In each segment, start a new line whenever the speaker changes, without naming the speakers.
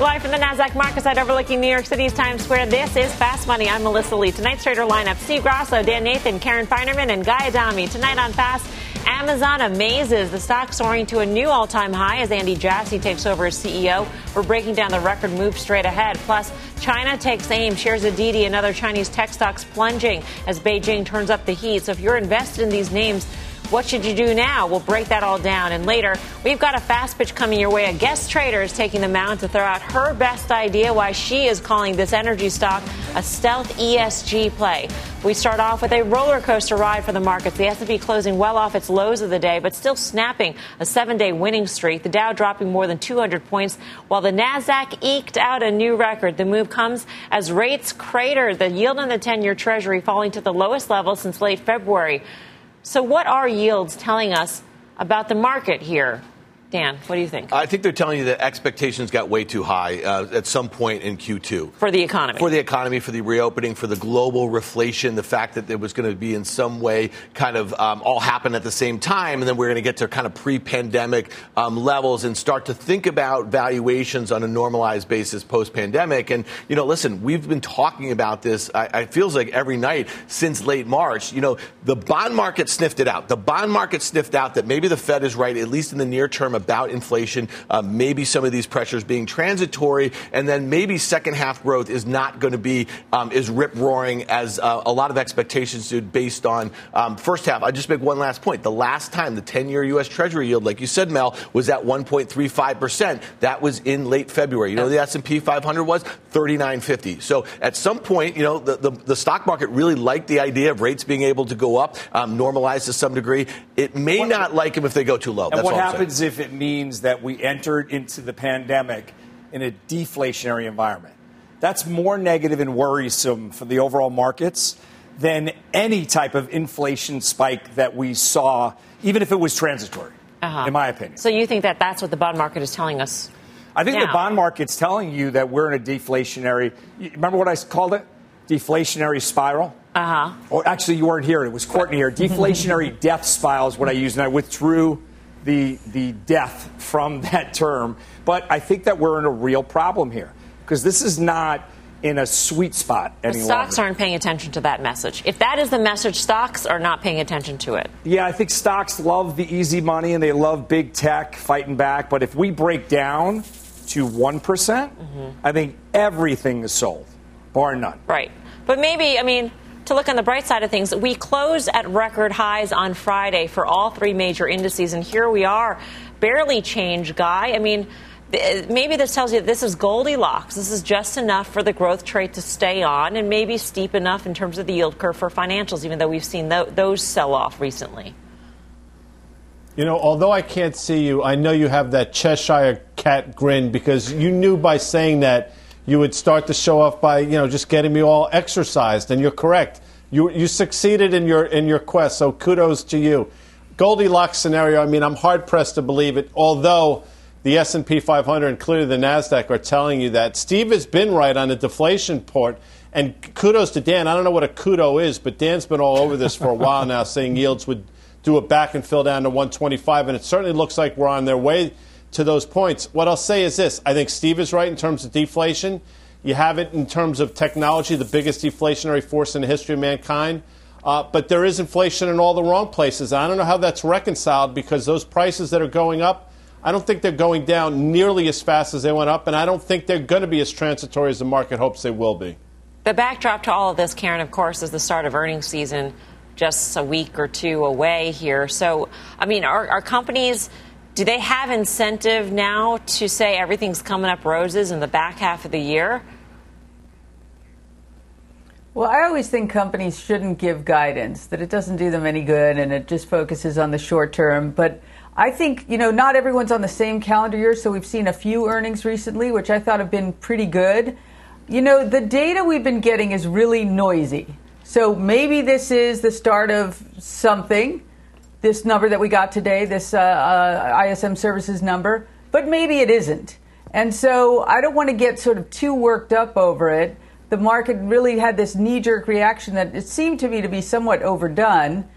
Live from the NASDAQ market site overlooking New York City's Times Square, this is Fast Money. I'm Melissa Lee. Tonight's trader lineup Steve Grasso, Dan Nathan, Karen Finerman, and Guy Adami. Tonight on Fast, Amazon amazes. The stock soaring to a new all time high as Andy Jassy takes over as CEO. We're breaking down the record move straight ahead. Plus, China takes aim, shares of Didi and other Chinese tech stocks plunging as Beijing turns up the heat. So if you're invested in these names, what should you do now? We'll break that all down. And later, we've got a fast pitch coming your way. A guest trader is taking the mound to throw out her best idea why she is calling this energy stock a stealth ESG play. We start off with a roller coaster ride for the markets. The S&P closing well off its lows of the day, but still snapping a seven-day winning streak. The Dow dropping more than 200 points, while the Nasdaq eked out a new record. The move comes as rates crater. The yield on the 10-year Treasury falling to the lowest level since late February. So, what are yields telling us about the market here? Dan, what do you think?
I think they're telling you that expectations got way too high uh, at some point in Q2.
For the economy.
For the economy, for the reopening, for the global reflation, the fact that it was going to be in some way kind of um, all happen at the same time, and then we're going to get to kind of pre pandemic um, levels and start to think about valuations on a normalized basis post pandemic. And, you know, listen, we've been talking about this, I, it feels like every night since late March. You know, the bond market sniffed it out. The bond market sniffed out that maybe the Fed is right, at least in the near term about inflation, uh, maybe some of these pressures being transitory, and then maybe second half growth is not going to be um, as rip roaring as uh, a lot of expectations did based on um, first half. I just make one last point. The last time the 10 year U.S. Treasury yield, like you said, Mel, was at 1.35%. That was in late February. You know, the S&P 500 was 39.50. So at some point, you know, the, the, the, stock market really liked the idea of rates being able to go up, um, normalize to some degree. It may what, not like them if they go too low.
And That's what happens if it it means that we entered into the pandemic in a deflationary environment. That's more negative and worrisome for the overall markets than any type of inflation spike that we saw, even if it was transitory, uh-huh. in my opinion.
So you think that that's what the bond market is telling us?
I think
now.
the bond market's telling you that we're in a deflationary. Remember what I called it? Deflationary spiral.
Uh huh.
Or actually, you weren't here. It was Courtney here. Deflationary death spiral is what I used, and I withdrew the, the death from that term. But I think that we're in a real problem here because this is not in a sweet spot any
the stocks aren't paying attention to that message. If that is the message, stocks are not paying attention to it.
Yeah, I think stocks love the easy money and they love big tech fighting back. But if we break down to one mm-hmm. I think everything is sold, bar none.
Right. But maybe, I mean, to look on the bright side of things, we closed at record highs on Friday for all three major indices, and here we are, barely changed, Guy. I mean, maybe this tells you this is Goldilocks. This is just enough for the growth trade to stay on, and maybe steep enough in terms of the yield curve for financials, even though we've seen those sell off recently.
You know, although I can't see you, I know you have that Cheshire cat grin because you knew by saying that you would start the show off by you know just getting me all exercised, and you're correct. You you succeeded in your in your quest, so kudos to you. Goldilocks scenario. I mean, I'm hard pressed to believe it. Although the S&P 500 and clearly the Nasdaq are telling you that Steve has been right on the deflation part. And kudos to Dan. I don't know what a kudo is, but Dan's been all over this for a while now, saying yields would do a back and fill down to 125, and it certainly looks like we're on their way to those points. What I'll say is this I think Steve is right in terms of deflation. You have it in terms of technology, the biggest deflationary force in the history of mankind. Uh, but there is inflation in all the wrong places. I don't know how that's reconciled because those prices that are going up, I don't think they're going down nearly as fast as they went up, and I don't think they're going to be as transitory as the market hopes they will be.
The backdrop to all of this, Karen, of course, is the start of earnings season just a week or two away here. So, I mean, are, are companies do they have incentive now to say everything's coming up roses in the back half of the year?
Well, I always think companies shouldn't give guidance, that it doesn't do them any good and it just focuses on the short term. But I think, you know, not everyone's on the same calendar year, so we've seen a few earnings recently, which I thought have been pretty good. You know, the data we've been getting is really noisy. So maybe this is the start of something, this number that we got today, this uh, uh, ISM services number, but maybe it isn't. And so I don't want to get sort of too worked up over it. The market really had this knee jerk reaction that it seemed to me to be somewhat overdone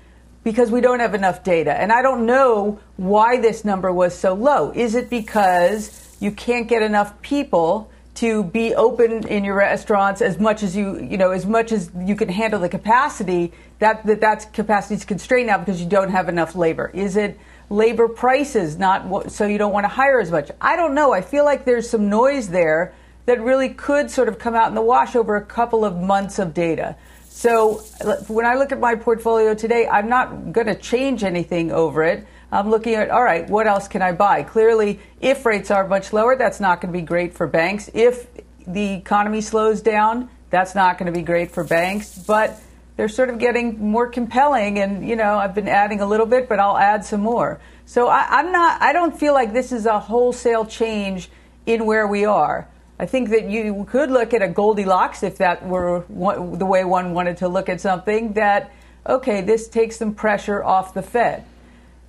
because we don't have enough data. And I don't know why this number was so low. Is it because you can't get enough people to be open in your restaurants as much as you, you know, as much as you can handle the capacity? That, that that's capacity is constrained now because you don't have enough labor. Is it labor prices not so you don't want to hire as much? I don't know. I feel like there's some noise there that really could sort of come out in the wash over a couple of months of data. So when I look at my portfolio today, I'm not going to change anything over it. I'm looking at, all right, what else can I buy? Clearly, if rates are much lower, that's not going to be great for banks. If the economy slows down, that's not going to be great for banks. But they're sort of getting more compelling, and you know, I've been adding a little bit, but I'll add some more. So I, I'm not. I don't feel like this is a wholesale change in where we are. I think that you could look at a Goldilocks if that were the way one wanted to look at something. That okay, this takes some pressure off the Fed.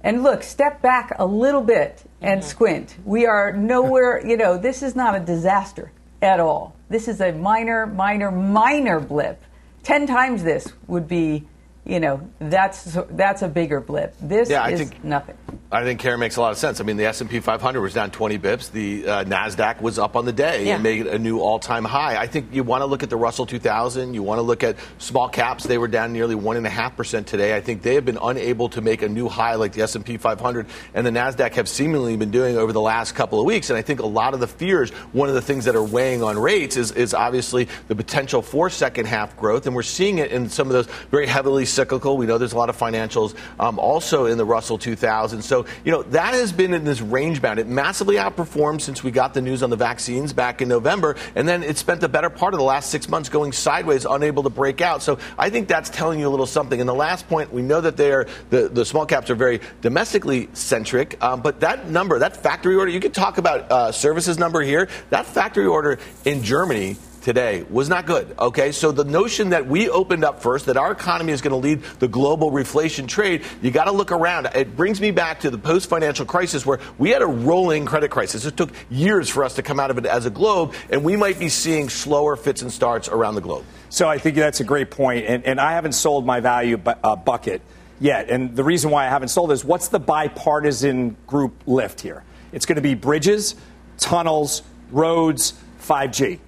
And look, step back a little bit and mm-hmm. squint. We are nowhere, you know, this is not a disaster at all. This is a minor, minor, minor blip. Ten times this would be you know that's that's a bigger blip. This yeah, is think, nothing.
I think Karen makes a lot of sense. I mean, the S and P 500 was down 20 bips. The uh, Nasdaq was up on the day yeah. and made a new all-time high. I think you want to look at the Russell 2000. You want to look at small caps. They were down nearly one and a half percent today. I think they have been unable to make a new high like the S and P 500 and the Nasdaq have seemingly been doing over the last couple of weeks. And I think a lot of the fears, one of the things that are weighing on rates is is obviously the potential for second half growth, and we're seeing it in some of those very heavily cyclical. We know there's a lot of financials um, also in the Russell 2000. So, you know, that has been in this range bound. It massively outperformed since we got the news on the vaccines back in November. And then it spent the better part of the last six months going sideways, unable to break out. So I think that's telling you a little something. And the last point, we know that they're, the, the small caps are very domestically centric. Um, but that number, that factory order, you could talk about uh, services number here. That factory order in Germany today was not good. Okay, so the notion that we opened up first, that our economy is going to lead the global reflation trade, you got to look around. It brings me back to the post financial crisis where we had a rolling credit crisis. It took years for us to come out of it as a globe, and we might be seeing slower fits and starts around the globe.
So I think that's a great point, and, and I haven't sold my value bu- uh, bucket yet. And the reason why I haven't sold is what's the bipartisan group lift here? It's going to be bridges, tunnels, roads, 5G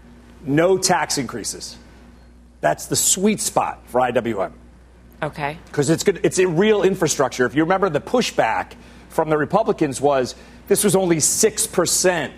no tax increases. That's the sweet spot for IWM.
Okay.
Because it's good. It's a real infrastructure. If you remember, the pushback from the Republicans was this was only six percent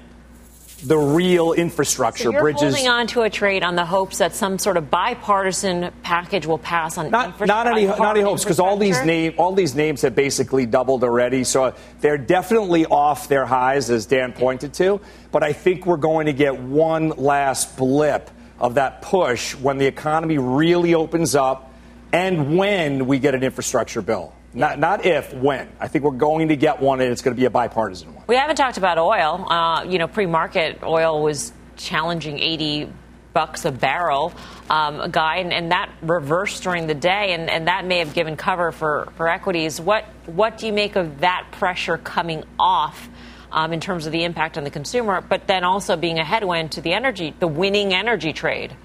the real infrastructure
so you're
bridges.
holding on to a trade on the hopes that some sort of bipartisan package will pass on
not, not any not any hopes because all these name all these names have basically doubled already. So they're definitely off their highs, as Dan pointed to. But I think we're going to get one last blip of that push when the economy really opens up and when we get an infrastructure bill. Not, not if, when. I think we're going to get one, and it's going to be a bipartisan one.
We haven't talked about oil. Uh, you know, pre-market oil was challenging 80 bucks a barrel, um, guy, and, and, that reversed during the day, and, and that may have given cover for, for equities. What what do you make of that pressure coming off? Um, in terms of the impact on the consumer, but then also being a headwind to the energy, the winning energy trade.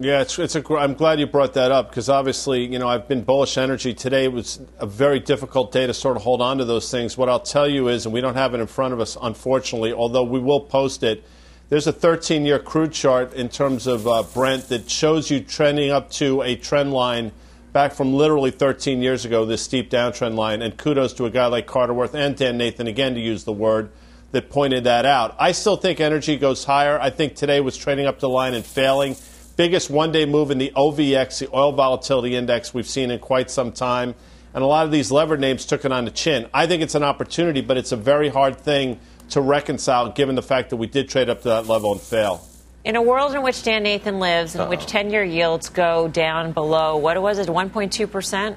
Yeah, it's, it's a, I'm glad you brought that up because obviously, you know, I've been bullish energy. Today it was a very difficult day to sort of hold on to those things. What I'll tell you is, and we don't have it in front of us, unfortunately, although we will post it, there's a 13 year crude chart in terms of uh, Brent that shows you trending up to a trend line back from literally 13 years ago, this steep downtrend line. And kudos to a guy like Carter Worth and Dan Nathan, again, to use the word, that pointed that out. I still think energy goes higher. I think today was trading up the line and failing biggest one day move in the OVX, the oil volatility index, we've seen in quite some time. And a lot of these levered names took it on the chin. I think it's an opportunity, but it's a very hard thing to reconcile given the fact that we did trade up to that level and fail.
In a world in which Dan Nathan lives, in Uh-oh. which 10 year yields go down below, what was it, 1.2%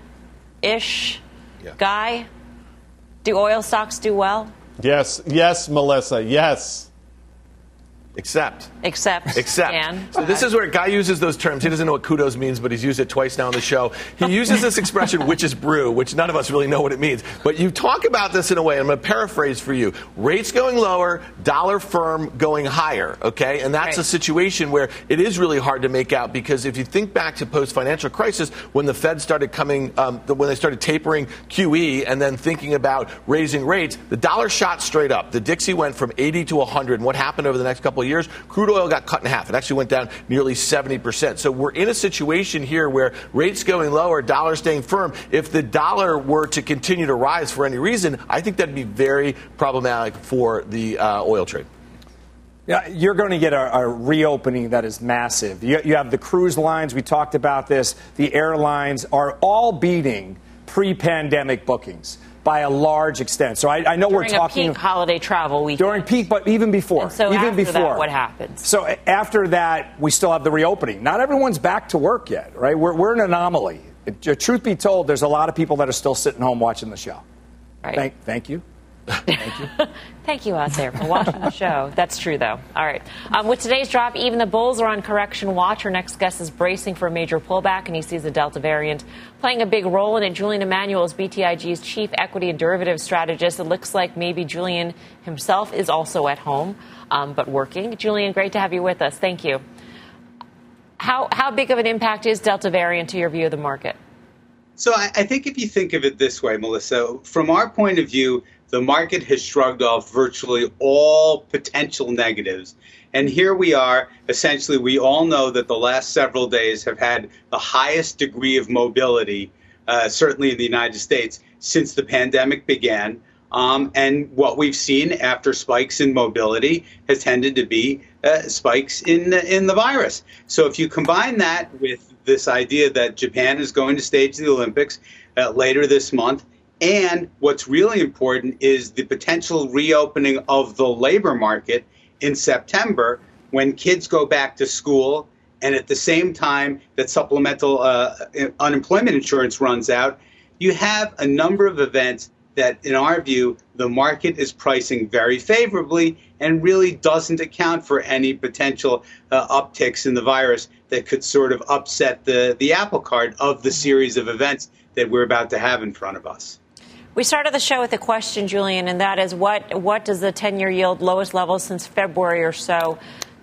ish yeah. guy? Do oil stocks do well?
Yes, yes, Melissa, yes.
Except.
Except.
Except.
Dan.
So this is where a guy uses those terms. He doesn't know what kudos means, but he's used it twice now on the show. He uses this expression, which is brew, which none of us really know what it means. But you talk about this in a way, I'm going to paraphrase for you. Rates going lower, dollar firm going higher, okay? And that's
Right.
a situation where it is really hard to make out because if you think back to post-financial crisis, when the Fed started coming, um, when they started tapering QE and then thinking about raising rates, the dollar shot straight up. The Dixie went from 80 to 100. And what happened over the next couple of years? Crude oil got cut in half. It actually went down nearly 70%. So we're in a situation here where rates going lower, dollar staying firm. If the dollar were to continue to rise for any reason, I think that'd be very problematic for the uh, oil trade.
Yeah, you're going to get a, a reopening that is massive. You, you have the cruise lines, we talked about this. The airlines are all beating pre pandemic bookings by a large extent. So I, I know
During
we're talking.
peak holiday travel week.
during peak, but even before.
And so
even before.
that, what happens?
So after that, we still have the reopening. Not everyone's back to work yet, right? We're, we're an anomaly. It- truth be told, there's a lot of people that are still sitting home watching the show.
Right.
Thank, thank you.
Thank you Thank you out there for watching the show. That's true, though. All right. Um, with today's drop, even the bulls are on correction watch. Our next guest is bracing for a major pullback, and he sees the Delta variant playing a big role in it. Julian Emanuel is BTIG's chief equity and derivative strategist. It looks like maybe Julian himself is also at home, um, but working. Julian, great to have you with us. Thank you. How, how big of an impact is Delta variant to your view of the market?
So I, I think if you think of it this way, Melissa, from our point of view, the market has shrugged off virtually all potential negatives. And here we are. Essentially, we all know that the last several days have had the highest degree of mobility, uh, certainly in the United States, since the pandemic began. Um, and what we've seen after spikes in mobility has tended to be uh, spikes in in the virus. So if you combine that with this idea that Japan is going to stage the Olympics uh, later this month, and what's really important is the potential reopening of the labor market in September when kids go back to school, and at the same time that supplemental uh, unemployment insurance runs out, you have a number of events that, in our view, the market is pricing very favorably and really doesn't account for any potential uh, upticks in the virus that could sort of upset the, the apple cart of the series of events that we're about to have in front of us.
We started the show with a question, Julian, and that is what what does the 10 year yield lowest level since February or so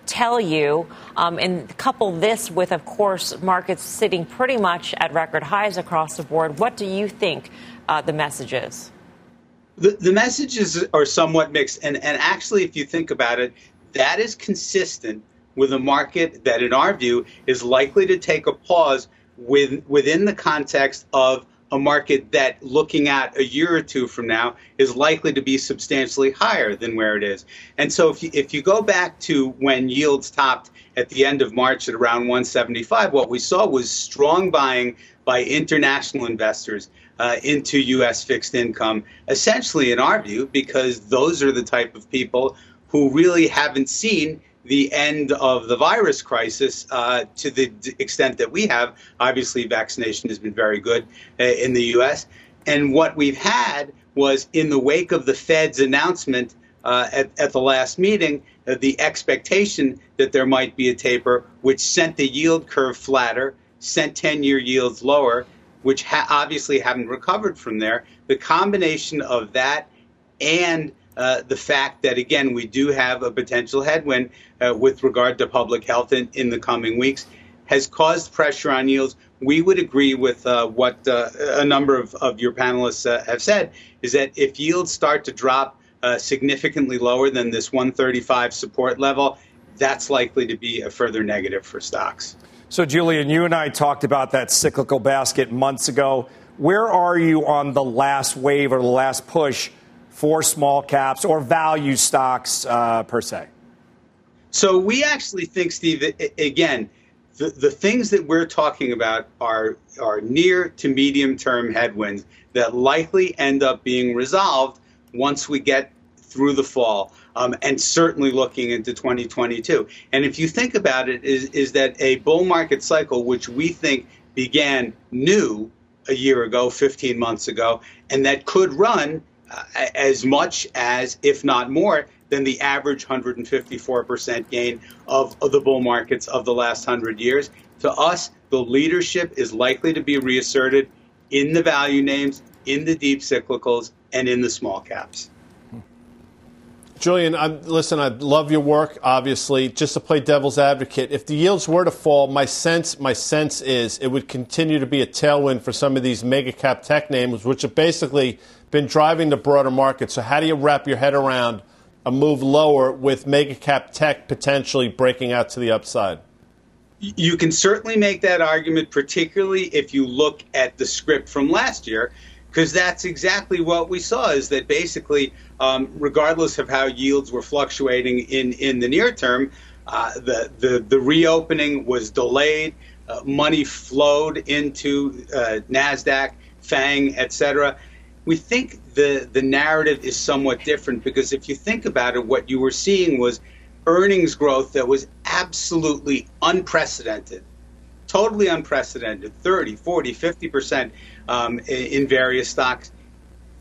tell you? Um, and couple this with, of course, markets sitting pretty much at record highs across the board. What do you think uh, the message is?
The, the messages are somewhat mixed. And, and actually, if you think about it, that is consistent with a market that, in our view, is likely to take a pause with, within the context of a market that, looking at a year or two from now, is likely to be substantially higher than where it is. And so, if you, if you go back to when yields topped at the end of March at around 175, what we saw was strong buying by international investors uh, into U.S. fixed income, essentially, in our view, because those are the type of people who really haven't seen the end of the virus crisis uh, to the d- extent that we have. Obviously, vaccination has been very good uh, in the U.S. And what we've had was in the wake of the Fed's announcement uh, at, at the last meeting, uh, the expectation that there might be a taper, which sent the yield curve flatter, sent 10 year yields lower, which ha- obviously haven't recovered from there. The combination of that and uh, the fact that, again, we do have a potential headwind uh, with regard to public health in, in the coming weeks has caused pressure on yields. We would agree with uh, what uh, a number of, of your panelists uh, have said is that if yields start to drop significantly lower than this 135 support level, that's likely to be a further negative for stocks.
So, Julian, you and I talked about that cyclical basket months ago. Where are you on the last wave or the last push for small caps or value stocks uh, per se?
So we actually think, Steve, again, the, the things that we're talking about are are near to medium term headwinds that likely end up being resolved once we get through the fall. Um, and certainly looking into 2022. And if you think about it, is is that a bull market cycle, which we think began new a year ago, 15 months ago, and that could run as much as, if not more, than the average 154% gain of, of the bull markets of the last 100 years. To us, the leadership is likely to be reasserted in the value names, in the deep cyclicals, and in the small caps.
Julian, I'm, listen, I love your work. Obviously, just to play devil's advocate, if the yields were to fall, my sense, my sense is it would continue to be a tailwind for some of these mega cap tech names, which have basically been driving the broader market. So, how do you wrap your head around a move lower with mega cap tech potentially breaking out to the upside?
You can certainly make that argument, particularly if you look at the script from last year, because that's exactly what we saw. Is that basically um, regardless of how yields were fluctuating in, in the near term, uh, the, the, the reopening was delayed. Uh, money flowed into uh, NASDAQ, FANG, et cetera. We think the, the narrative is somewhat different because if you think about it, what you were seeing was earnings growth that was absolutely unprecedented, totally unprecedented 30, 40, 50% um, in, in various stocks.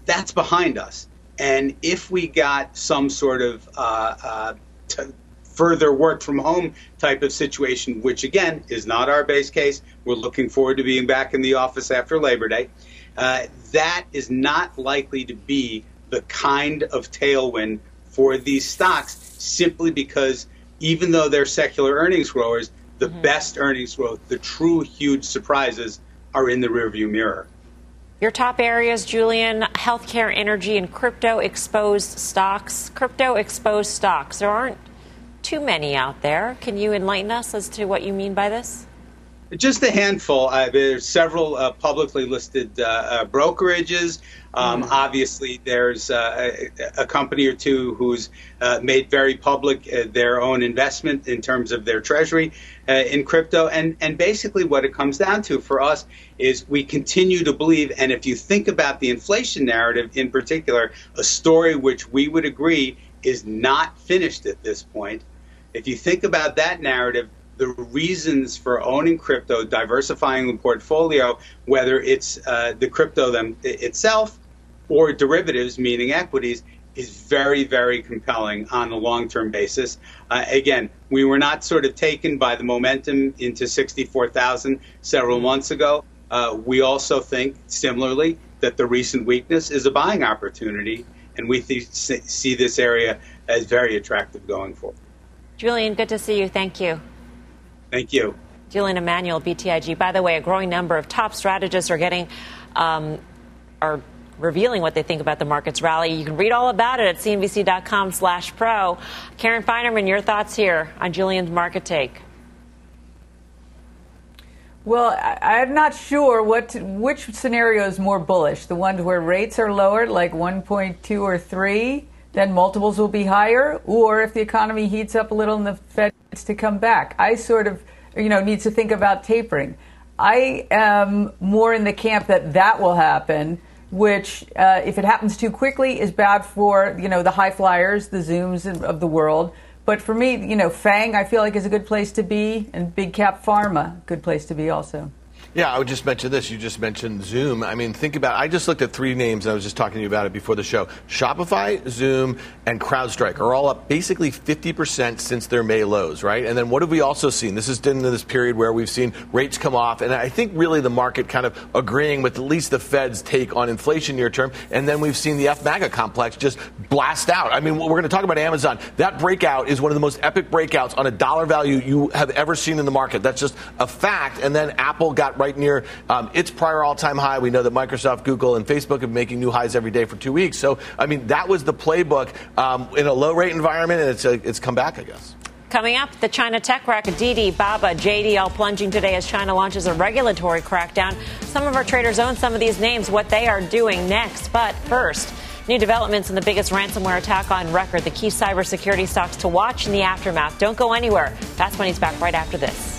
That's behind us. And if we got some sort of uh, uh, t- further work from home type of situation, which again is not our base case, we're looking forward to being back in the office after Labor Day. Uh, that is not likely to be the kind of tailwind for these stocks simply because even though they're secular earnings growers, the mm-hmm. best earnings growth, the true huge surprises are in the rearview mirror.
Your top areas, Julian, healthcare, energy, and crypto exposed stocks. Crypto exposed stocks. There aren't too many out there. Can you enlighten us as to what you mean by this?
Just a handful. Uh, there's several uh, publicly listed uh, uh brokerages. Um, mm. Obviously, there's uh, a, a, company or two who's uh, made very public their own investment in terms of their treasury in crypto. And, and basically, what it comes down to for us is we continue to believe. And if you think about the inflation narrative in particular, a story which we would agree is not finished at this point. If you think about that narrative, the reasons for owning crypto, diversifying the portfolio, whether it's uh, the crypto them, itself or derivatives, meaning equities, is very, very compelling on a long term basis. Uh, again, we were not sort of taken by the momentum into 64,000 several months ago. Uh, we also think, similarly, that the recent weakness is a buying opportunity, and we th- see this area as very attractive going forward.
Julian, good to see you. Thank you.
Thank you.
Julian Emanuel, BTIG. By the way, a growing number of top strategists are getting, um, are revealing what they think about the market's rally. You can read all about it at cnbc.com slash pro. Karen Finerman, your thoughts here on Julian's market take.
Well, I'm not sure what which scenario is more bullish. The ones where rates are lower, like 1.2 or 3, then multiples will be higher, or if the economy heats up a little and the Fed needs to come back. I sort of, you know, needs to think about tapering. I am more in the camp that that will happen, which, uh, if it happens too quickly, is bad for you know the high flyers, the zooms of the world. But for me, you know, Fang, I feel like is a good place to be, and big cap pharma, good place to be also.
Yeah, I would just mention this. You just mentioned Zoom. I mean, think about. I just looked at three names. I was just talking to you about it before the show. Shopify, Zoom, and CrowdStrike are all up basically 50% since their May lows, right? And then what have we also seen? This is in this period where we've seen rates come off, and I think really the market kind of agreeing with at least the Fed's take on inflation near term. And then we've seen the FMAGA complex just blast out. I mean, we're going to talk about Amazon. That breakout is one of the most epic breakouts on a dollar value you have ever seen in the market. That's just a fact. And then Apple got right near um, its prior all-time high. We know that Microsoft, Google, and Facebook have been making new highs every day for two weeks. So, I mean, that was the playbook um, in a low-rate environment, and it's, a, it's come back, I guess.
Coming up, the China tech wreck, Didi, Baba, JD all plunging today as China launches a regulatory crackdown. Some of our traders own some of these names, what they are doing next. But first, new developments in the biggest ransomware attack on record, the key cybersecurity stocks to watch in the aftermath. Don't go anywhere. Fast Money's back right after this.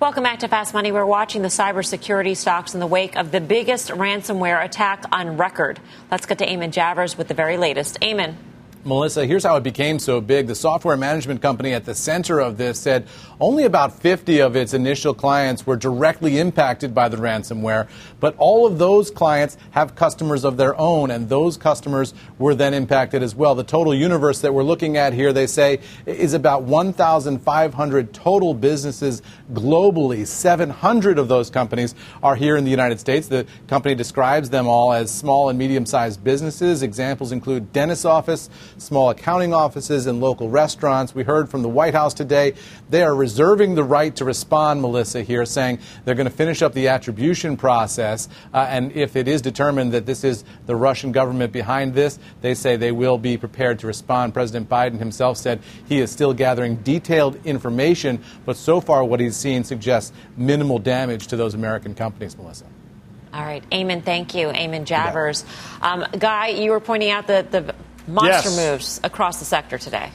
Welcome back to Fast Money. We're watching the cybersecurity stocks in the wake of the biggest ransomware attack on record. Let's get to Eamon Javers with the very latest. Eamon.
Melissa, here's how it became so big. The software management company at the center of this said only about 50 of its initial clients were directly impacted by the ransomware, but all of those clients have customers of their own, and those customers were then impacted as well. The total universe that we're looking at here, they say, is about 1,500 total businesses globally. 700 of those companies are here in the United States. The company describes them all as small and medium sized businesses. Examples include dentist office, small accounting offices, and local restaurants. We heard from the White House today. They are reserving the right to respond, Melissa, here, saying they're going to finish up the attribution process. Uh, and if it is determined that this is the Russian government behind this, they say they will be prepared to respond. President Biden himself said he is still gathering detailed information, but so far what he's seen suggests minimal damage to those American companies, Melissa.
All right, Eamon, thank you. Eamon Javers. Um, Guy, you were pointing out the, the monster
Yes.
moves across the sector today.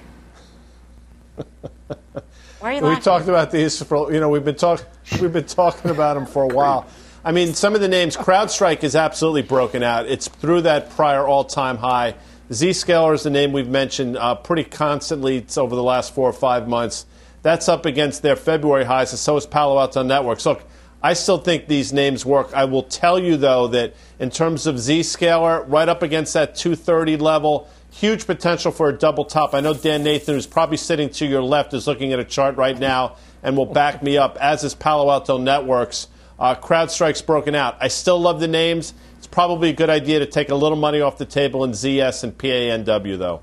Why are you
We've
laughing?
talked about these for you know we've been talk we've been talking about them for a while. I mean, some of the names CrowdStrike is absolutely broken out. It's through that prior all-time high. Zscaler is the name we've mentioned uh, pretty constantly over the last four or five months. That's up against their February highs, and so is Palo Alto Networks. Look, I still think these names work. I will tell you though that in terms of Zscaler, right up against that 230 level, huge potential for a double top. I know Dan Nathan, who's probably sitting to your left, is looking at a chart right now and will back me up, as is Palo Alto Networks. Uh, CrowdStrike's broken out. I still love the names. It's probably a good idea to take a little money off the table in ZS and PANW, though.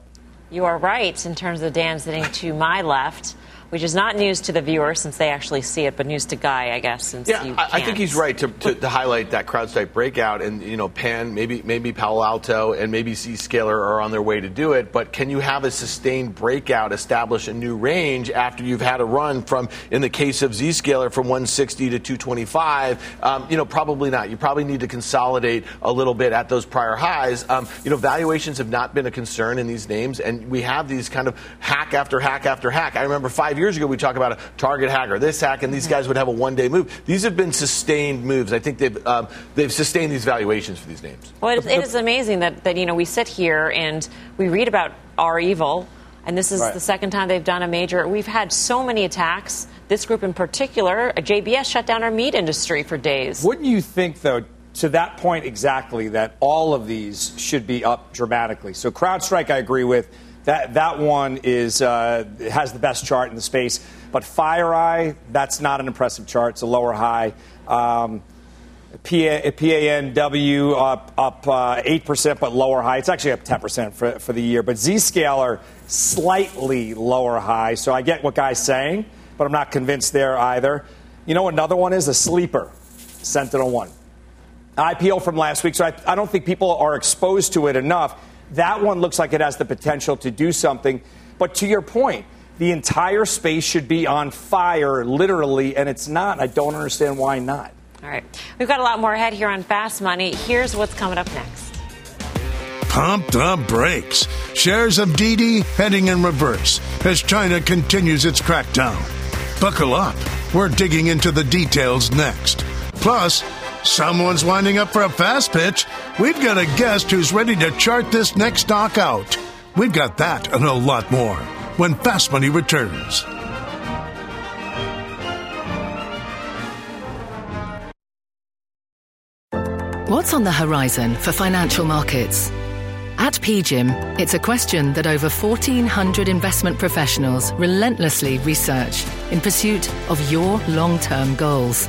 You are right in terms of Dan sitting to my left, which is not news to the viewer since they actually see it, but news to Guy, I guess, since
Yeah,
you
I, I think he's right to, to, to highlight that CrowdStrike breakout, and you know, Pan, maybe maybe Palo Alto, and maybe Zscaler are on their way to do it. But can you have a sustained breakout, establish a new range after you've had a run from, in the case of Zscaler, from 160 to 225? Um, you know, probably not. You probably need to consolidate a little bit at those prior highs. Um, you know, valuations have not been a concern in these names, and we have these kind of hack after hack after hack. I remember five years ago we talked about a target hack or this hack, and these guys would have a one-day move. These have been sustained moves. I think they've um, they've sustained these valuations for these names.
Well, it, it is amazing that, that, you know, we sit here and we read about REvil, and this is
Right.
the second time they've done a major. We've had so many attacks. This group in particular, JBS shut down our meat industry for days.
Wouldn't you think, though, to that point exactly, that all of these should be up dramatically? So CrowdStrike, I agree with. That that one is uh, has the best chart in the space. But FireEye, that's not an impressive chart. It's a lower high. Um, PANW up up uh, eight percent, but lower high. It's actually up ten percent for for the year. But Zscaler slightly lower high. So I get what Guy's saying. but I'm not convinced there either. You know, another one is a sleeper, Sentinel One. IPO from last week, so I, I don't think people are exposed to it enough. That one looks like it has the potential to do something. But to your point, the entire space should be on fire, literally, and it's not. I don't understand why not.
All right. We've got a lot more ahead here on Fast Money. Here's what's coming up next.
Pump the brakes. Shares of Didi heading in reverse as China continues its crackdown. Buckle up. We're digging into the details next. Plus, someone's winding up for a fast pitch. We've got a guest who's ready to chart this next stock out. We've got that and a lot more when Fast Money returns.
What's on the horizon for financial markets? At PGIM, it's a question that over 1,400 investment professionals relentlessly research in pursuit of your long term goals.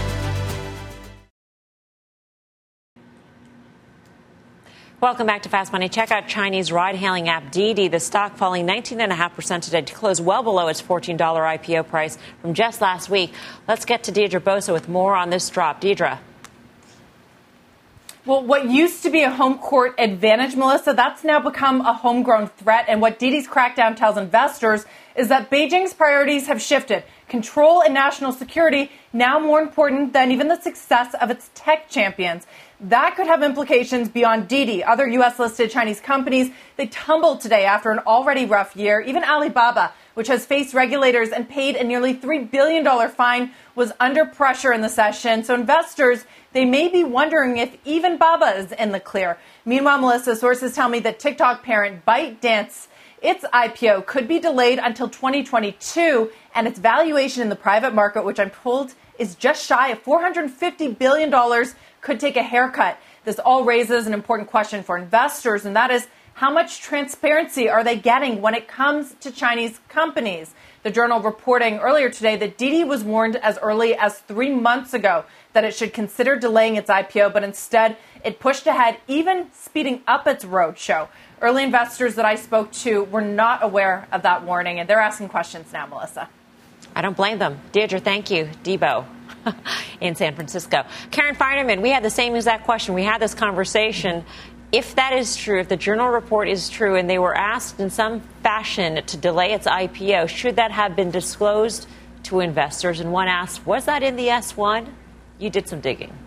Welcome back to Fast Money. Check out Chinese ride hailing app Didi. The stock falling 19.5% today to close well below its $14 IPO price from just last week. Let's get to Deirdre Bosa with more on this drop. Deirdre.
Well, what used to be a home court advantage, Melissa, that's now become a homegrown threat. And what Didi's crackdown tells investors is that Beijing's priorities have shifted. Control and national security now more important than even the success of its tech champions. That could have implications beyond Didi. Other U.S. listed Chinese companies, they tumbled today after an already rough year. Even Alibaba, which has faced regulators and paid a nearly $3 billion fine, was under pressure in the session. So investors, they may be wondering if even Baba is in the clear. Meanwhile, Melissa, sources tell me that TikTok parent ByteDance its IPO could be delayed until 2022, and its valuation in the private market, which I'm told is just shy of $450 billion, could take a haircut. This all raises an important question for investors, and that is how much transparency are they getting when it comes to Chinese companies? The journal reporting earlier today that Didi was warned as early as three months ago that it should consider delaying its IPO, but instead it pushed ahead, even speeding up its roadshow. Early investors that I spoke to were not aware of that warning, and they're asking questions now, Melissa.
I don't blame them. Deirdre, thank you. Debo. in San Francisco. Karen Finerman, we had the same exact question. We had this conversation. If that is true, if the journal report is true, and they were asked in some fashion to delay its IPO, should that have been disclosed to investors? And one asked, was that in the S1? You did some digging.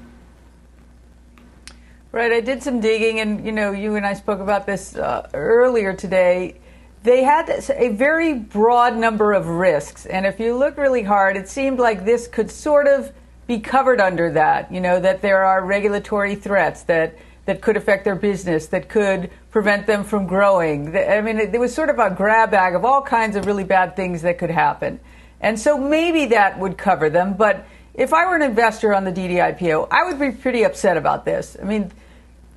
Right, I did some digging, and you know, you and I spoke about this uh, earlier today they had a very broad number of risks. And if you look really hard, it seemed like this could sort of be covered under that. You know, that there are regulatory threats that, that could affect their business, that could prevent them from growing. I mean, it, it was sort of a grab bag of all kinds of really bad things that could happen. And so maybe that would cover them. But if I were an investor on the Didi IPO, I would be pretty upset about this. I mean,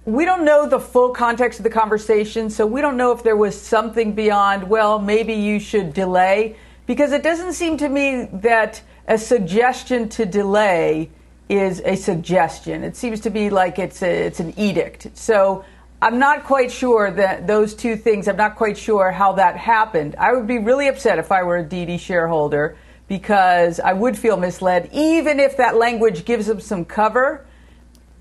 we don't know the full context of the conversation, so we don't know if there was something beyond, well, maybe you should delay, because it doesn't seem to me that a suggestion to delay is a suggestion. It seems to be like it's a, it's an edict. So I'm not quite sure that those two things. I'm not quite sure how that happened. I would be really upset if I were a Didi shareholder because I would feel misled, even if that language gives them some cover.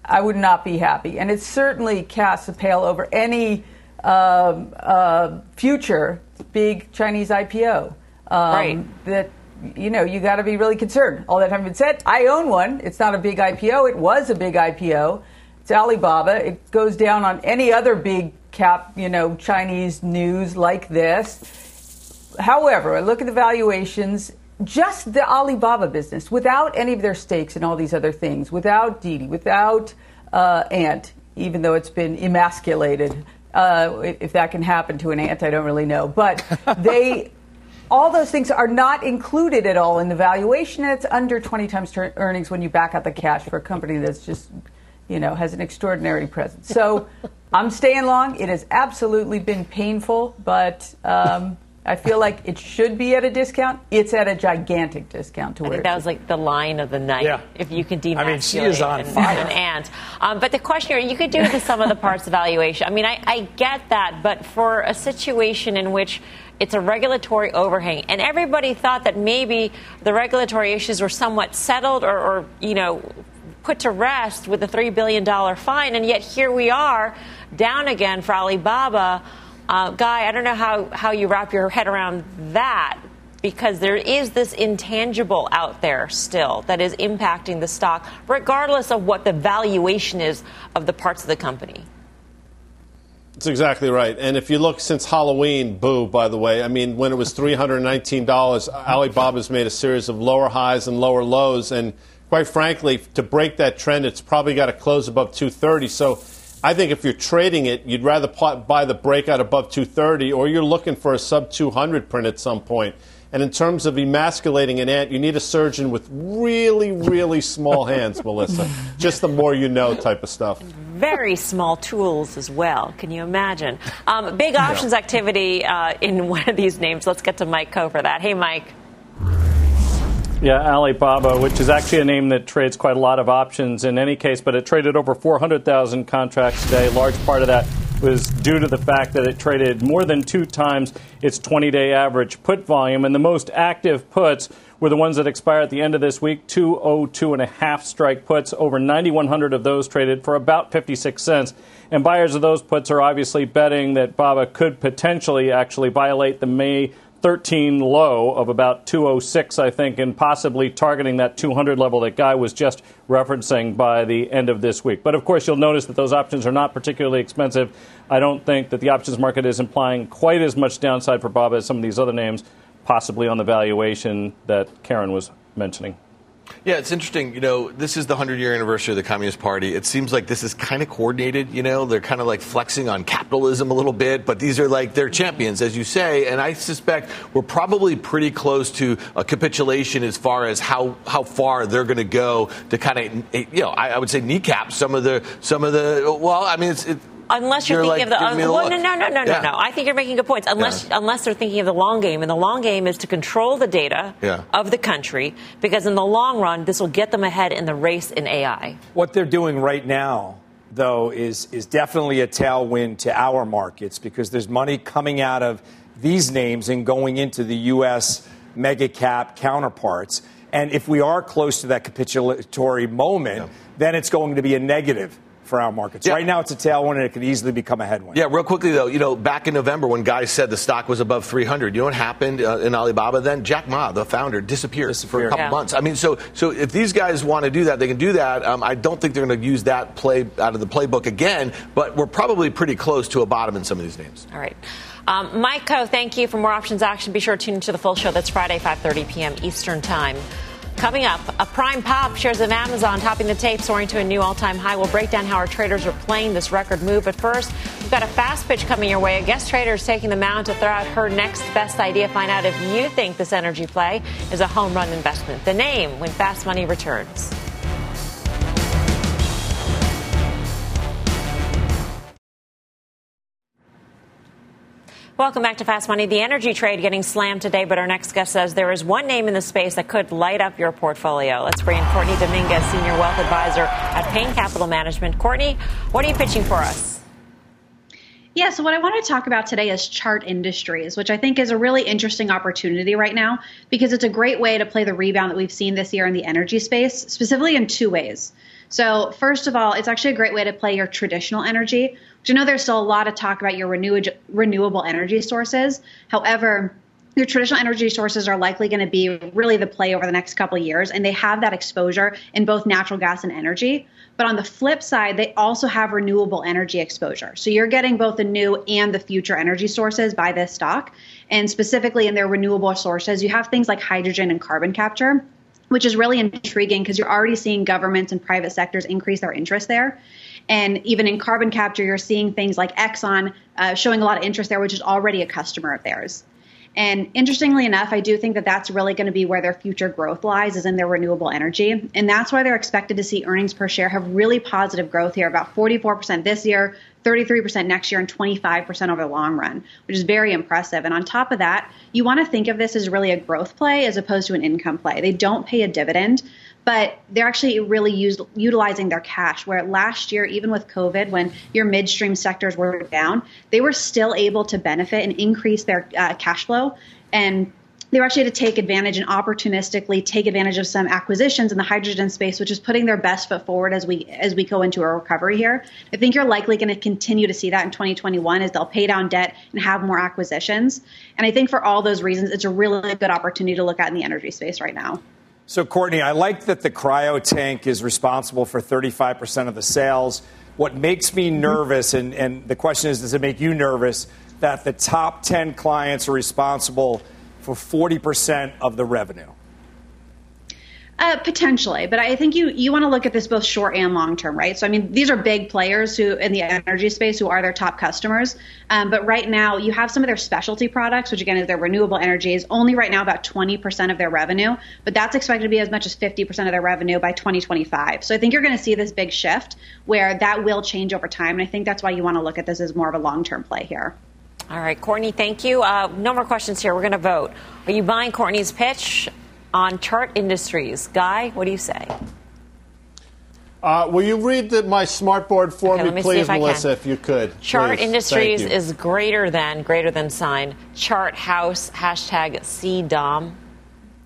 I would not be happy. And it certainly casts a pale over any um, uh, future big Chinese IPO. Um,
right.
That you know you got to be really concerned. All that having been said, I own one. It's not a big IPO. It was a big IPO. It's Alibaba. It goes down on any other big cap, you know, Chinese news like this. However, I look at the valuations just the Alibaba business, without any of their stakes and all these other things, without Didi, without uh, Ant, even though it's been emasculated. Uh, if that can happen to an ant, I don't really know. But they, all those things are not included at all in the valuation, and it's under 20 times ter- earnings when you back out the cash for a company that's just, you know, has an extraordinary presence. So I'm staying long. It has absolutely been painful, but. Um, I feel like it should be at a discount. It's at a gigantic discount to
I
where
think that was like the line of the night.
Yeah.
If you can demasculate
I mean, she is on
an,
fire.
an ant. Um, but the question here, you could do the sum of the parts evaluation. I mean, I, I get that, but for a situation in which it's a regulatory overhang, and everybody thought that maybe the regulatory issues were somewhat settled or, or you know, put to rest with the $3 billion fine, and yet here we are down again for Alibaba. Uh, Guy, I don't know how, how you wrap your head around that because there is this intangible out there still that is impacting the stock, regardless of what the valuation is of the parts of the company.
That's exactly right. And if you look since Halloween, boo, by the way, I mean, when it was $319, Alibaba's made a series of lower highs and lower lows. And quite frankly, to break that trend, it's probably got to close above 230. So I think if you're trading it, you'd rather buy the breakout above 230 or you're looking for a sub 200 print at some point. And in terms of emasculating an ant, you need a surgeon with really, really small hands, Melissa. Just the more you know type of stuff.
Very small tools as well. Can you imagine? Um, big options activity uh, in one of these names. Let's get to Mike Khouw for that. Hey, Mike.
Yeah, Alibaba, which is actually a name that trades quite a lot of options in any case, but it traded over 400,000 contracts today. Large part of that was due to the fact that it traded more than two times its 20 day average put volume. And the most active puts were the ones that expire at the end of this week 202 and a half strike puts. Over 9,100 of those traded for about 56 cents. And buyers of those puts are obviously betting that Baba could potentially actually violate the May 13 low of about 206, I think, and possibly targeting that 200 level that Guy was just referencing by the end of this week. But of course, you'll notice that those options are not particularly expensive. I don't think that the options market is implying quite as much downside for Baba as some of these other names, possibly on the valuation that Karen was mentioning.
Yeah, it's interesting. You know, this is the 100 year anniversary of the Communist Party. It seems like this is kind of coordinated. You know, they're kind of like flexing on capitalism a little bit, but these are like they're champions, as you say. And I suspect we're probably pretty close to a capitulation as far as how, how far they're going to go to kind of, you know, I, I, would say kneecap some of the, some of the, well, I mean, it's, it,
Unless you're,
you're
thinking
like,
of the,
the
well, no, no, no, no,
yeah.
no, no. I think you're making good points. Unless, yeah. unless they're thinking of the long game, and the long game is to control the data
yeah.
of the country, because in the long run, this will get them ahead in the race in AI.
What they're doing right now, though, is is definitely a tailwind to our markets because there's money coming out of these names and going into the U.S. mega cap counterparts. And if we are close to that capitulatory moment, then it's going to be a negative for our markets.
Yeah.
Right now, it's a tailwind, and it could easily become a headwind.
Yeah, real quickly though, you know, back in November when guys said the stock was above 300, you know what happened uh, in Alibaba? Then Jack Ma, the founder, disappeared,
Disappeared.
for a couple
Yeah.
months. I mean, so so if these guys want to do that, they can do that. Um, I don't think they're going to use that play out of the playbook again, but we're probably pretty close to a bottom in some of these names.
All right. Um, Mike Khouw, thank you for more options action. Be sure to tune into the full show. That's Friday, 5.30 p.m. Eastern Time. Coming up, a prime pop shares of Amazon topping the tape, soaring to a new all-time high. We'll break down how our traders are playing this record move. But first, we've got a fast pitch coming your way. A guest trader is taking the mound to throw out her next best idea. Find out if you think this energy play is a home run investment. The name when Fast Money returns. Welcome back to Fast Money. The energy trade getting slammed today, but our next guest says there is one name in the space that could light up your portfolio. Let's bring in Courtney Dominguez, Senior Wealth Advisor at Payne Capital Management. Courtney, what are you pitching for us?
Yeah, so what I want to talk about today is chart industries, which I think is a really interesting opportunity right now because it's a great way to play the rebound that we've seen this year in the energy space, specifically in two ways. So, first of all, it's actually a great way to play your traditional energy, which I know there's still a lot of talk about your renew- renewable energy sources. However, your traditional energy sources are likely going to be really the play over the next couple of years, and they have that exposure in both natural gas and energy. But on the flip side, they also have renewable energy exposure. So you're getting both the new and the future energy sources by this stock. And specifically in their renewable sources, you have things like hydrogen and carbon capture which is really intriguing because you're already seeing governments and private sectors increase their interest there. And even in carbon capture, you're seeing things like Exxon uh, showing a lot of interest there, which is already a customer of theirs. And interestingly enough, I do think that that's really going to be where their future growth lies, is in their renewable energy. And that's why they're expected to see earnings per share have really positive growth here, about 44% this year, 33% next year, and 25% over the long run, which is very impressive. And on top of that, you want to think of this as really a growth play as opposed to an income play. They don't pay a dividend but they're actually really used, utilizing their cash. Where last year, even with COVID, when your midstream sectors were down, they were still able to benefit and increase their uh, cash flow. And they were actually to take advantage and opportunistically take advantage of some acquisitions in the hydrogen space, which is putting their best foot forward as we as we go into a recovery here. I think you're likely going to continue to see that in 2021 as they'll pay down debt and have more acquisitions. And I think for all those reasons, it's a really good opportunity to look at in the energy space right now.
So, Courtney, I like that the cryo tank is responsible for 35% of the sales. What makes me mm-hmm. nervous, and, and the question is, does it make you nervous that the top 10 clients are responsible for 40% of the revenue?
Uh, potentially, but I think you you want to look at this both short and long term, right? So I mean, these are big players who in the energy space who are their top customers. Um, but right now, you have some of their specialty products, which again is their renewable energy, is only right now about 20% of their revenue, but that's expected to be as much as 50% of their revenue by 2025. So I think you're going to see this big shift where that will change over time, and I think that's why you want to look at this as more of a long term play here.
All right, Courtney, thank you. Uh, no more questions here. We're going to vote. Are you buying Courtney's pitch? On Chart Industries. Guy, what do you say?
Uh, will you read the, my smartboard for
okay,
me,
me
please, Melissa, if you could?
Chart
please.
Industries is greater than, greater than sign. Chart House, hashtag CDOM.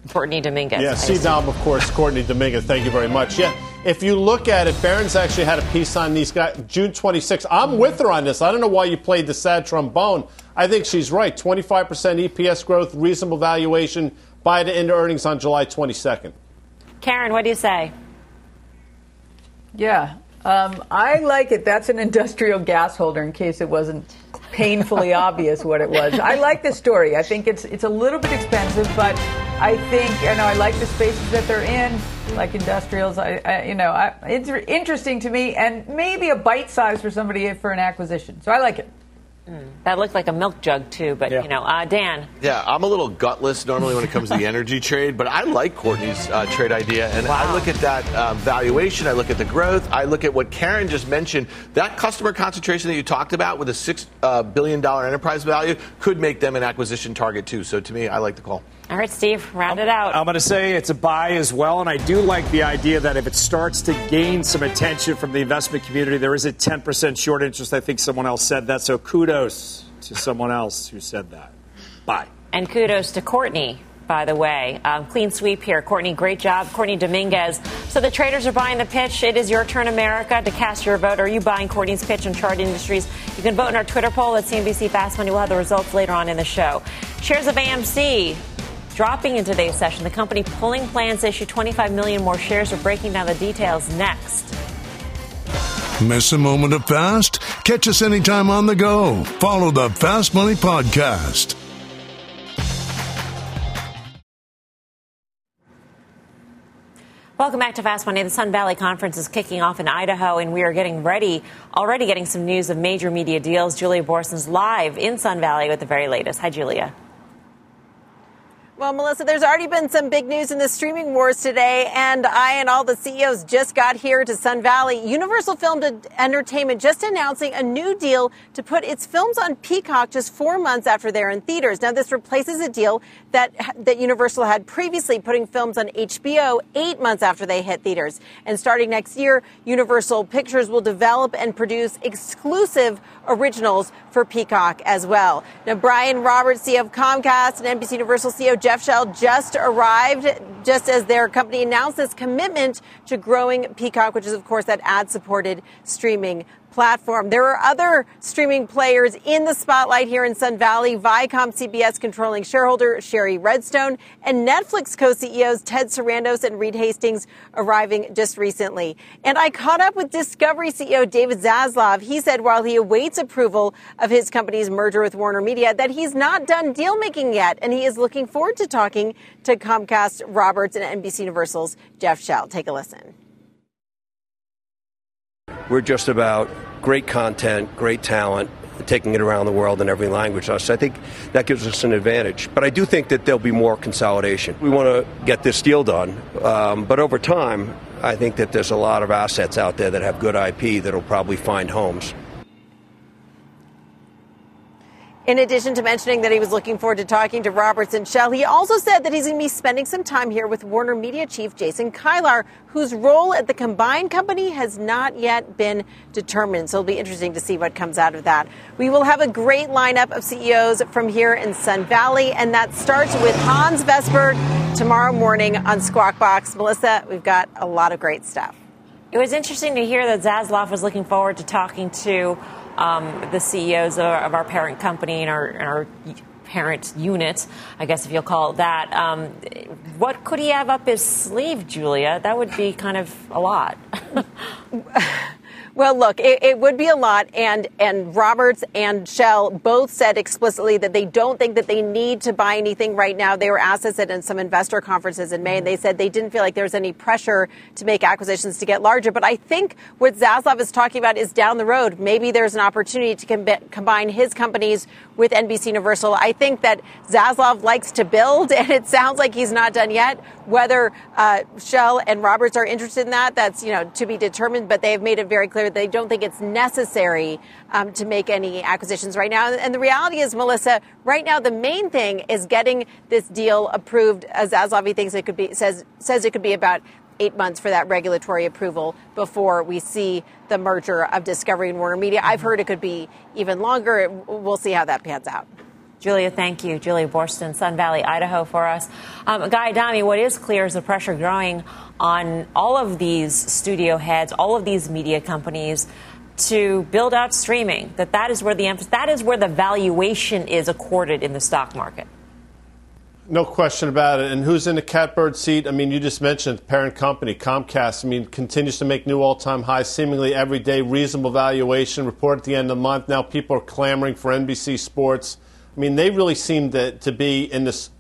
Courtney Dominguez.
Yeah, CDOM, of course, Courtney Dominguez. Thank you very much. Yeah, if you look at it, Barron's actually had a piece on these guys, June 26th. I'm with her on this. I don't know why you played the sad trombone. I think she's right. 25% EPS growth, reasonable valuation, buy it into earnings on July 22nd.
Karen, what do you say?
Yeah, um, I like it. That's an industrial gas holder, in case it wasn't painfully obvious what it was. I like this story. I think it's it's a little bit expensive, but I think you know I like the spaces that they're in, like industrials. I, I you know I, it's interesting to me, and maybe a bite size for somebody for an acquisition. So I like it.
Mm. That looked like a milk jug too, but yeah. you know, uh, Dan.
Yeah, I'm a little gutless normally when it comes to the energy trade, but I like Courtney's uh, trade idea, and wow. I look at that uh, valuation, I look at the growth, I look at what Karen just mentioned. That customer concentration that you talked about with a six uh, billion dollar enterprise value could make them an acquisition target too. So to me, I like the call.
All right, Steve, round it out.
I'm going to say it's a buy as well, and I do like the idea that if it starts to gain some attention from the investment community, there is a 10% short interest. I think someone else said that, so kudos to someone else who said that. Buy.
And kudos to Courtney by the way. Um, clean sweep here. Courtney, great job. Courtney Dominguez. So the traders are buying the pitch. It is your turn, America, to cast your vote. Are you buying Courtney's pitch on Chart Industries? You can vote in our Twitter poll at CNBC Fast Money. We'll have the results later on in the show. Shares of AMC dropping in today's session. The company pulling plans to issue 25 million more shares. We're breaking down the details next.
Miss a moment of fast? Catch us anytime on the go. Follow the Fast Money Podcast.
Welcome back to Fast Money. The Sun Valley Conference is kicking off in Idaho, and we are getting ready, already getting some news of major media deals. Julia Boorstin's live in Sun Valley with the very latest. Hi, Julia.
Well, Melissa, there's already been some big news in the streaming wars today, and I and all the CEOs just got here to Sun Valley. Universal Filmed Entertainment just announcing a new deal to put its films on Peacock just four months after they're in theaters. Now, this replaces a deal that that Universal had previously, putting films on HBO eight months after they hit theaters. And starting next year, Universal Pictures will develop and produce exclusive originals for Peacock as well. Now, Brian Roberts, CEO of Comcast, and NBC Universal CEO Jeff Shell just arrived just as their company announced this commitment to growing Peacock, which is, of course, that ad supported streaming platform. There are other streaming players in the spotlight here in Sun Valley. Viacom CBS controlling shareholder Shari Redstone and Netflix co-CEOs Ted Sarandos and Reed Hastings arriving just recently. And I caught up with Discovery CEO David Zaslav. He said while he awaits approval of his company's merger with Warner Media that he's not done deal making yet and he is looking forward to talking to Comcast Roberts and NBC Universal's Jeff Shell. Take a listen.
We're just about great content, great talent, taking it around the world in every language. So I think that gives us an advantage. But I do think that there'll be more consolidation. We want to get this deal done, um, but over time, I think that there's a lot of assets out there that have good IP that'll probably find homes.
In addition to mentioning that he was looking forward to talking to Roberts and Shell, he also said that he's going to be spending some time here with Warner Media chief Jason Kilar, whose role at the combined company has not yet been determined. So it'll be interesting to see what comes out of that. We will have a great lineup of CEOs from here in Sun Valley, and that starts with Hans Vestberg tomorrow morning on Squawk Box. Melissa, we've got a lot of great stuff.
It was interesting to hear that Zaslav was looking forward to talking to um, the CEOs of our, of our, parent company and our, and our, parent unit, I guess if you'll call it that. Um, what could he have up his sleeve, Julia? That would be kind of a lot.
Well, look, it, it, would be a lot, and and Roberts and Shell both said explicitly that they don't think that they need to buy anything right now. They were asked this at some investor conferences in May, and they said they didn't feel like there was any pressure to make acquisitions to get larger. But I think what Zaslav is talking about is down the road. Maybe there's an opportunity to com- combine his companies with NBC Universal. I think that Zaslav likes to build, and it sounds like he's not done yet. Whether uh, Shell and Roberts are interested in that, that's you know to be determined. But they have made it very clear clear they don't think it's necessary um, to make any acquisitions right now. And the reality is, Melissa, right now the main thing is getting this deal approved. Zaslav thinks it could be says says it could be about eight months for that regulatory approval before we see the merger of Discovery and Warner Media. I've heard it could be even longer. We'll see how that pans out.
Julia, thank you. Julia Boorstin, Sun Valley, Idaho, for us. Um, Guy Adami, what is clear is the pressure growing on all of these studio heads, all of these media companies to build out streaming. That that is where the emphasis, that is where the valuation is accorded in the stock market.
No question about it. And who's in the catbird seat? I mean, you just mentioned the parent company, Comcast. I mean, continues to make new all-time highs seemingly every day. Reasonable valuation. Report at the end of the month. Now people are clamoring for NBC Sports. I mean, they really seem to, to be in this.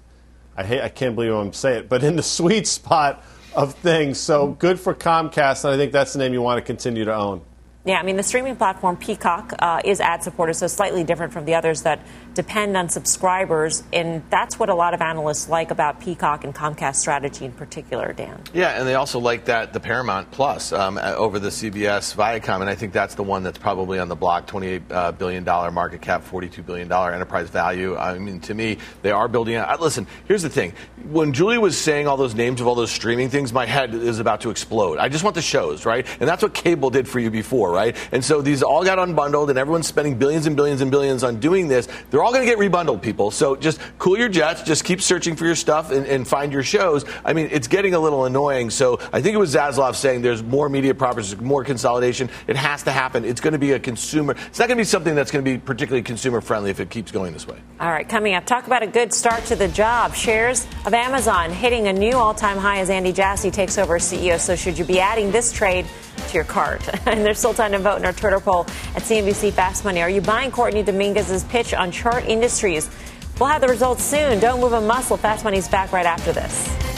I hate. I can't believe I'm saying it, but in the sweet spot of things. So good for Comcast, and I think that's the name you want to continue to own.
Yeah, I mean, the streaming platform Peacock uh, is ad supported, so slightly different from the others that depend on subscribers. And that's what a lot of analysts like about Peacock and Comcast strategy in particular, Dan.
Yeah, and they also like that the Paramount Plus um, over the CBS Viacom. And I think that's the one that's probably on the block $28 uh, market cap, $42 billion enterprise value. I mean, to me, they are building out. Listen, here's the thing. When Julie was saying all those names of all those streaming things, my head is about to explode. I just want the shows, right? And that's what cable did for you before right? And so these all got unbundled, and everyone's spending billions and billions and billions on doing this. They're all going to get rebundled, people. So just cool your jets, just keep searching for your stuff and, and find your shows. I mean, it's getting a little annoying. So I think it was Zaslav saying there's more media properties, more consolidation. It has to happen. It's going to be a consumer. It's not going to be something that's going to be particularly consumer friendly if it keeps going this way.
All right, coming up, talk about a good start to the job. Shares of Amazon hitting a new all-time high as Andy Jassy takes over as CEO. So should you be adding this trade? To your cart. and there's still time to vote in our Twitter poll at CNBC Fast Money. Are you buying Courtney Dominguez's pitch on Chart Industries? We'll have the results soon. Don't move a muscle. Fast Money's back right after this.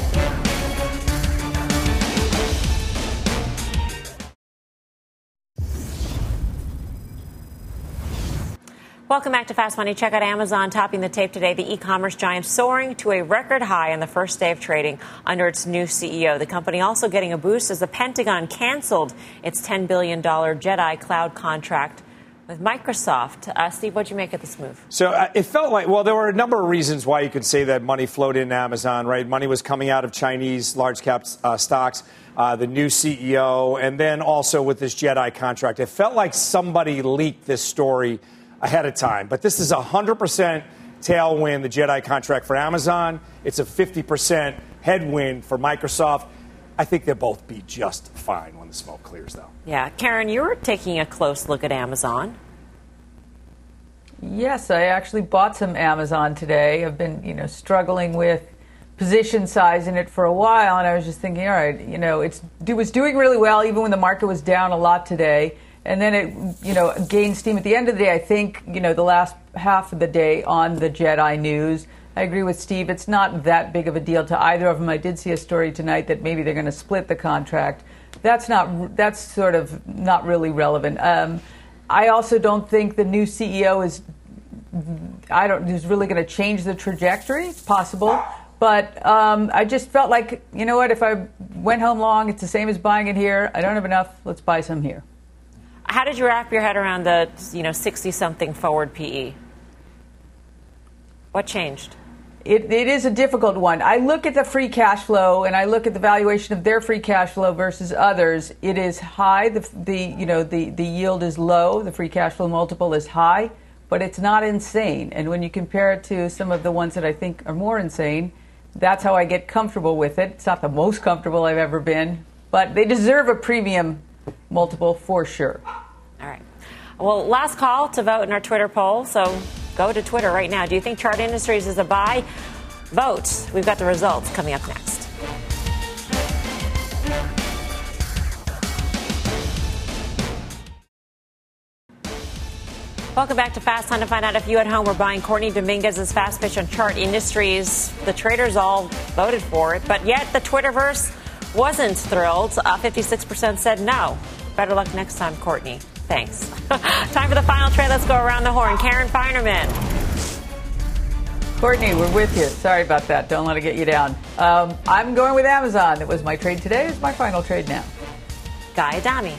Welcome back to Fast Money. Check out Amazon topping the tape today. The e-commerce giant soaring to a record high on the first day of trading under its new CEO. The company also getting a boost as the Pentagon canceled its $10 billion Jedi cloud contract with Microsoft. Uh, Steve, what'd you make of this move?
So uh, it felt like, well, there were a number of reasons why you could say that money flowed in Amazon, right? Money was coming out of Chinese large cap uh, stocks. Uh, the new CEO, and then also with this Jedi contract. It felt like somebody leaked this story ahead of time. But this is a 100% tailwind, the Jedi contract for Amazon. It's a 50% headwind for Microsoft. I think they'll both be just fine when the smoke clears, though.
Yeah. Karen, you're taking a close look at Amazon.
Yes, I actually bought some Amazon today. I've been, you know, struggling with position size in it for a while, and I was just thinking, all right, you know, it's, it was doing really well even when the market was down a lot today and then it you know gained steam at the end of the day. I think you know the last half of the day on the Jedi news. I agree with Steve. It's not that big of a deal to either of them. I did see a story tonight that maybe they're going to split the contract. That's not. That's sort of not really relevant. Um, I also don't think the new CEO is. I don't. Is really going to change the trajectory. It's possible, but um, I just felt like you know what? If I went home long, it's the same as buying it here. I don't have enough. Let's buy some here.
How did you wrap your head around the you know sixty something forward PE? What changed?
It, it is a difficult one. I look at the free cash flow and I look at the valuation of their free cash flow versus others. It is high. The, the you know the, the yield is low. The free cash flow multiple is high, but it's not insane. And when you compare it to some of the ones that I think are more insane, that's how I get comfortable with it. It's not the most comfortable I've ever been, but they deserve a premium multiple for sure.
Well, last call to vote in our Twitter poll. So go to Twitter right now. Do you think Chart Industries is a buy? Vote. We've got the results coming up next. Welcome back to Fast. Time to find out if you at home were buying Courtney Dominguez's fast pitch on Chart Industries. The traders all voted for it, but yet the Twitterverse wasn't thrilled. Uh, 56% said no. Better luck next time, Courtney. Thanks. Time for the final trade. Let's go around the horn. Karen Finerman.
Courtney, we're with you. Sorry about that. Don't let it get you down. Um, I'm going with Amazon. It was my trade today. It's my final trade now.
Guy Adami.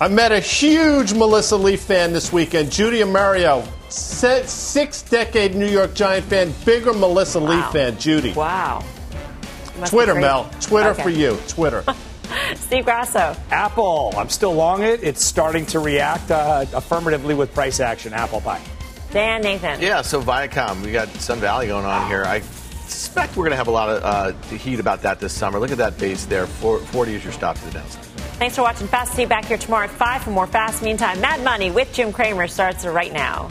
I met a huge Melissa Lee fan this weekend. Judy Mario, six decade New York Giant fan, bigger Melissa wow. Lee fan. Judy.
Wow.
Twitter, Mel. Twitter okay. for you. Twitter.
Steve Grasso.
Apple. I'm still long it. It's starting to react uh, affirmatively with price action. Apple pie.
Dan Nathan.
Yeah, so Viacom, we got Sun Valley going on here. I suspect we're going to have a lot of uh, heat about that this summer. Look at that base there. 40 is your stop to the downside.
Thanks for watching Fast. See you back here tomorrow at 5 for more Fast. Meantime, Mad Money with Jim Cramer starts right now.